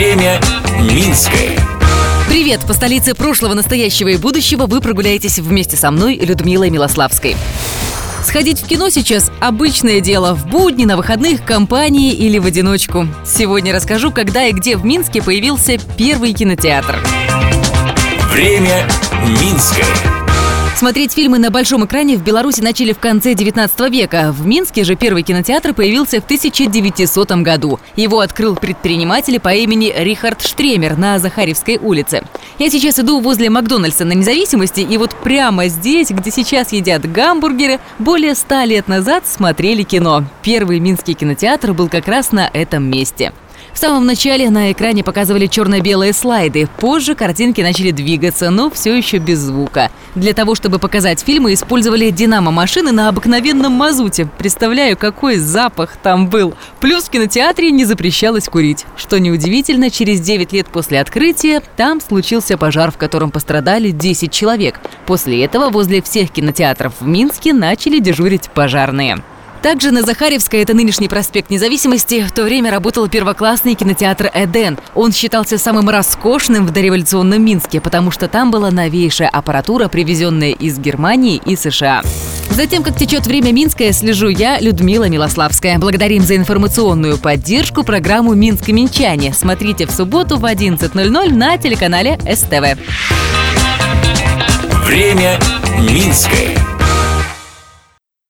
Время Минское. Привет! По столице прошлого, настоящего и будущего вы прогуляетесь вместе со мной, Людмилой Милославской. Сходить в кино сейчас – обычное дело. В будни, на выходных, компании или в одиночку. Сегодня расскажу, когда и где в Минске появился первый кинотеатр. Время Минское. Смотреть фильмы на большом экране в Беларуси начали в конце 19 века. В Минске же первый кинотеатр появился в 1900 году. Его открыл предприниматель по имени Рихард Штремер на Захаревской улице. Я сейчас иду возле Макдональдса на независимости, и вот прямо здесь, где сейчас едят гамбургеры, более ста лет назад смотрели кино. Первый минский кинотеатр был как раз на этом месте. В самом начале на экране показывали черно-белые слайды. Позже картинки начали двигаться, но все еще без звука. Для того, чтобы показать фильмы, использовали динамо-машины на обыкновенном мазуте. Представляю, какой запах там был. Плюс в кинотеатре не запрещалось курить. Что неудивительно, через 9 лет после открытия там случился пожар, в котором пострадали 10 человек. После этого возле всех кинотеатров в Минске начали дежурить пожарные. Также на Захаревской, это нынешний проспект Независимости, в то время работал первоклассный кинотеатр «Эден». Он считался самым роскошным в дореволюционном Минске, потому что там была новейшая аппаратура, привезенная из Германии и США. Затем, как течет время Минское, слежу я, Людмила Милославская. Благодарим за информационную поддержку программу «Минск Минчане». Смотрите в субботу в 11.00 на телеканале СТВ. Время Минское.